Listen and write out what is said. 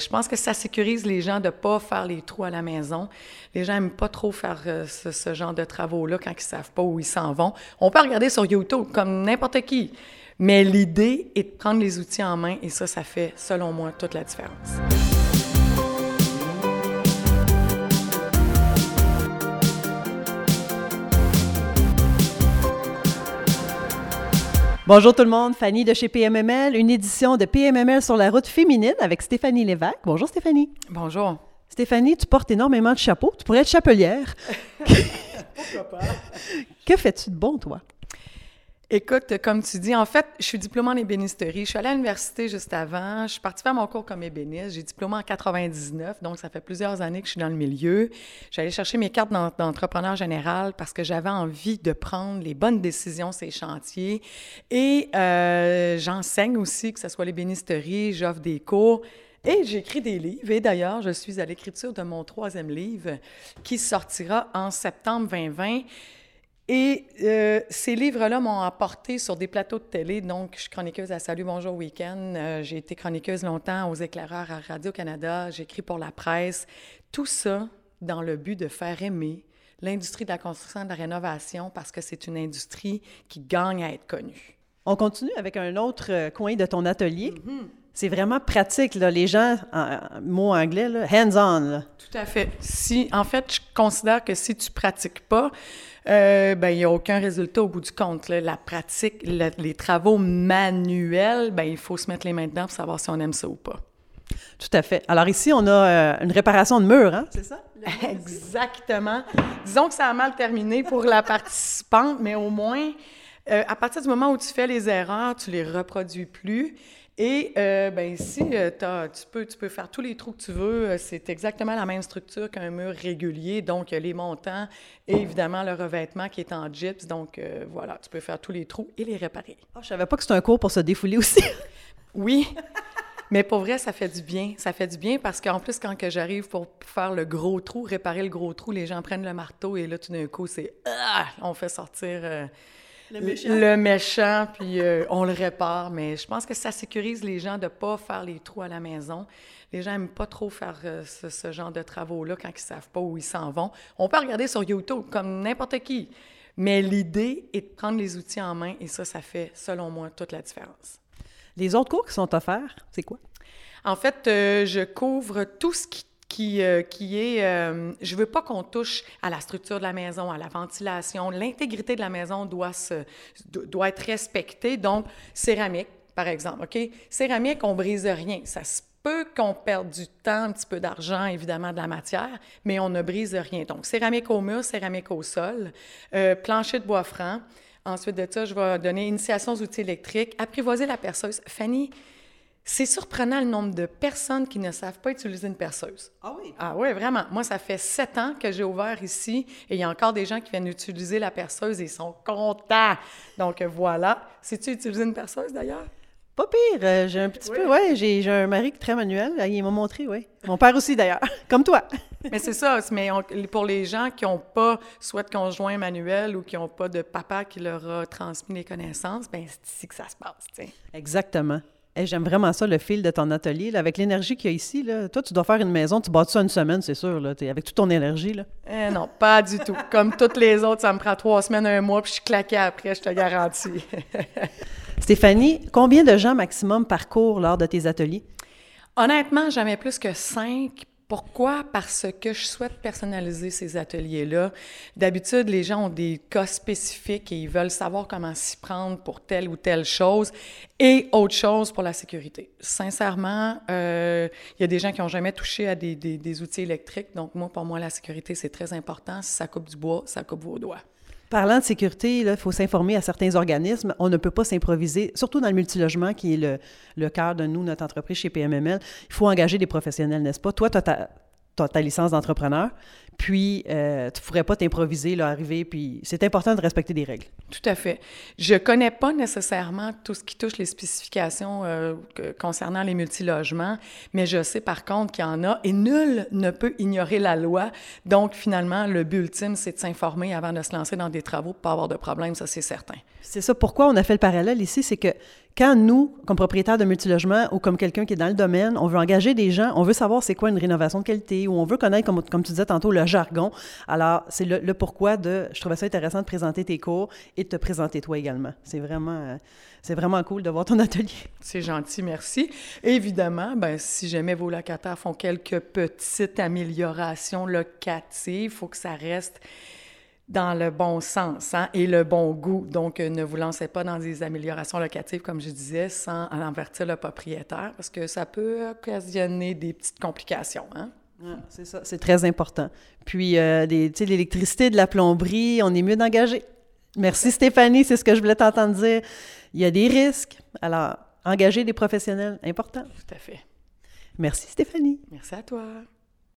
Je pense que ça sécurise les gens de pas faire les trous à la maison. Les gens n'aiment pas trop faire euh, ce, genre de travaux-là quand ils savent pas où ils s'en vont. On peut regarder sur YouTube comme n'importe qui. Mais l'idée est de prendre les outils en main et ça, ça fait, selon moi, toute la différence. Bonjour tout le monde, Fanny de chez PMML, une édition de PMML sur la route féminine avec Stéphanie Lévesque. Bonjour Stéphanie. Bonjour. Stéphanie, tu portes énormément de chapeaux. Tu pourrais être chapelière. Pourquoi pas? que fais-tu de bon, toi? Écoute, comme tu dis, en fait, je suis diplômée en ébénisterie. Je suis allée à l'université juste avant. Je suis partie faire mon cours comme ébéniste. J'ai diplômé en 99, donc ça fait plusieurs années que je suis dans le milieu. J'allais chercher mes cartes d'entrepreneur général parce que j'avais envie de prendre les bonnes décisions ces chantiers. Et euh, j'enseigne aussi, que ce soit l'ébénisterie, j'offre des cours. Et j'écris des livres. Et d'ailleurs, je suis à l'écriture de mon troisième livre qui sortira en septembre 2020. Et euh, ces livres-là m'ont apporté sur des plateaux de télé. Donc, je suis chroniqueuse à Salut, Bonjour, Week-end. Euh, j'ai été chroniqueuse longtemps aux éclaireurs à Radio-Canada. J'écris pour la presse. Tout ça dans le but de faire aimer l'industrie de la construction et de la rénovation parce que c'est une industrie qui gagne à être connue. On continue avec un autre euh, coin de ton atelier. Mm-hmm. C'est vraiment pratique, là. Les gens, en, mot anglais, hands-on. Tout à fait. Si, en fait, je considère que si tu pratiques pas, euh, ben, il n'y a aucun résultat au bout du compte. La pratique, les travaux manuels, ben, il faut se mettre les mains dedans pour savoir si on aime ça ou pas. Tout à fait. Alors ici, on a euh, une réparation de mur, hein? C'est ça? Exactement. Disons que ça a mal terminé pour la participante, mais au moins, euh, à partir du moment où tu fais les erreurs, tu les reproduis plus. Et euh, ben ici, euh, tu, peux, tu peux faire tous les trous que tu veux. Euh, c'est exactement la même structure qu'un mur régulier. Donc, les montants et évidemment le revêtement qui est en gyps. Donc, voilà, tu peux faire tous les trous et les réparer. Oh, je savais pas que c'était un cours pour se défouler aussi. oui. Mais pour vrai, ça fait du bien. Ça fait du bien parce qu'en plus, quand que j'arrive pour faire le gros trou, réparer le gros trou, les gens prennent le marteau et là, tout d'un coup, c'est... Ah! On fait sortir le méchant. puis euh, on le répare. Mais je pense que ça sécurise les gens de ne pas faire les trous à la maison. Les gens n'aiment pas trop faire euh, ce, genre de travaux-là quand ils ne savent pas où ils s'en vont. On peut regarder sur YouTube comme n'importe qui. Mais l'idée est de prendre les outils en main et ça, ça fait, selon moi, toute la différence. Les autres cours qui sont offerts, c'est quoi? En fait, euh, je couvre tout ce qui qui, euh, qui est, euh, je veux pas qu'on touche à la structure de la maison, à la ventilation. L'intégrité de la maison doit, se, doit être respectée. Donc, céramique, par exemple, OK? Céramique, on brise rien. Ça se peut qu'on perde du temps, un petit peu d'argent, évidemment, de la matière, mais on ne brise rien. Donc, céramique au mur, céramique au sol, euh, plancher de bois franc. Ensuite de ça, je vais donner initiation aux outils électriques, apprivoiser la perceuse. Fanny, c'est surprenant le nombre de personnes qui ne savent pas utiliser une perceuse. Ah oui? Ah oui, vraiment. Moi, ça fait sept ans que j'ai ouvert ici et il y a encore des gens qui viennent utiliser la perceuse et ils sont contents. Donc voilà. Sais-tu utiliser une perceuse d'ailleurs? Pas pire. Euh, j'ai un petit peu, ouais, j'ai un mari très manuel. Il m'a montré, oui. Mon père aussi d'ailleurs, comme toi. mais c'est ça. Mais pour les gens qui n'ont pas soit de conjoint manuel ou qui n'ont pas de papa qui leur a transmis les connaissances, ben c'est ici que ça se passe. Exactement. J'aime vraiment ça, le fil de ton atelier. avec l'énergie qu'il y a ici, là. toi, tu dois faire une maison, tu bâtis ça une semaine, c'est sûr, là, avec toute ton énergie. Là. Eh non, pas du tout. Comme toutes les autres, ça me prend trois semaines, un mois, puis je suis claquée après, je te garantis. Stéphanie, combien de gens maximum parcourent lors de tes ateliers? Honnêtement, jamais plus que cinq, pourquoi? Parce que je souhaite personnaliser ces ateliers-là. D'habitude, les gens ont des cas spécifiques et ils veulent savoir comment s'y prendre pour telle ou telle chose et autre chose pour la sécurité. Sincèrement, euh, il y a des gens qui n'ont jamais touché à des, des outils électriques. Donc, moi, pour moi, la sécurité, c'est très important. Si ça coupe du bois, ça coupe vos doigts. Parlant de sécurité, il faut s'informer à certains organismes. On ne peut pas s'improviser, surtout dans le multilogement, qui est le, le cœur de nous, notre entreprise chez PMML. Il faut engager des professionnels, n'est-ce pas? Toi, tu as ta licence d'entrepreneur. Puis, euh, tu ne pourrais pas t'improviser, là, arriver, puis c'est important de respecter des règles. Tout à fait. Je ne connais pas nécessairement tout ce qui touche les spécifications euh, concernant les multilogements, mais je sais par contre qu'il y en a et nul ne peut ignorer la loi. Donc, finalement, le but ultime, c'est de s'informer avant de se lancer dans des travaux pour pas avoir de problème, ça c'est certain. C'est ça. Pourquoi on a fait le parallèle ici, c'est que quand nous, comme propriétaires de multilogement ou comme quelqu'un qui est dans le domaine, on veut engager des gens, on veut savoir c'est quoi une rénovation de qualité ou on veut connaître, comme, comme tu disais tantôt, le jargon. Alors, c'est le, pourquoi de. Je trouvais ça intéressant de présenter tes cours et de te présenter toi également. C'est vraiment. Euh, c'est vraiment cool de voir ton atelier. C'est gentil, merci. Évidemment, ben, si jamais vos locataires font quelques petites améliorations locatives, il faut que ça reste dans le bon sens hein, et le bon goût. Donc, euh, ne vous lancez pas dans des améliorations locatives, comme je disais, sans avertir le propriétaire, parce que ça peut occasionner des petites complications. Hein? c'est ça, c'est très important. Puis, euh, l'électricité, de la plomberie, on est mieux d'engager. Merci Stéphanie, c'est ce que je voulais t'entendre dire. Il y a des risques. Alors, engager des professionnels, important. Tout à fait. Merci Stéphanie. Merci à toi.